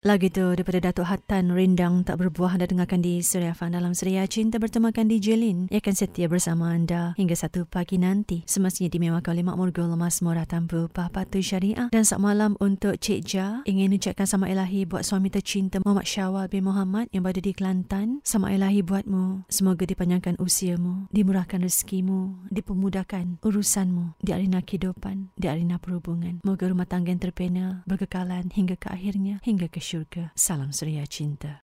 Lagi tu daripada Datuk Hatan Rindang tak berbuah anda dengarkan di Suria Fan dalam Suria Cinta bertemakan di Jelin ia akan setia bersama anda hingga satu pagi nanti. Semestinya dimewakan oleh Makmur Gul Mas Murah Tanpa Pahpatu Syariah. Dan saat malam untuk Cik Ja ingin ucapkan sama ilahi buat suami tercinta Muhammad Syawal bin Muhammad yang berada di Kelantan. Sama ilahi buatmu. Semoga dipanjangkan usiamu dimurahkan rezekimu dipermudahkan urusanmu di arena kehidupan di arena perhubungan. Moga rumah tangga yang terpena berkekalan hingga ke akhirnya hingga ke syurga. Salam Suria Cinta.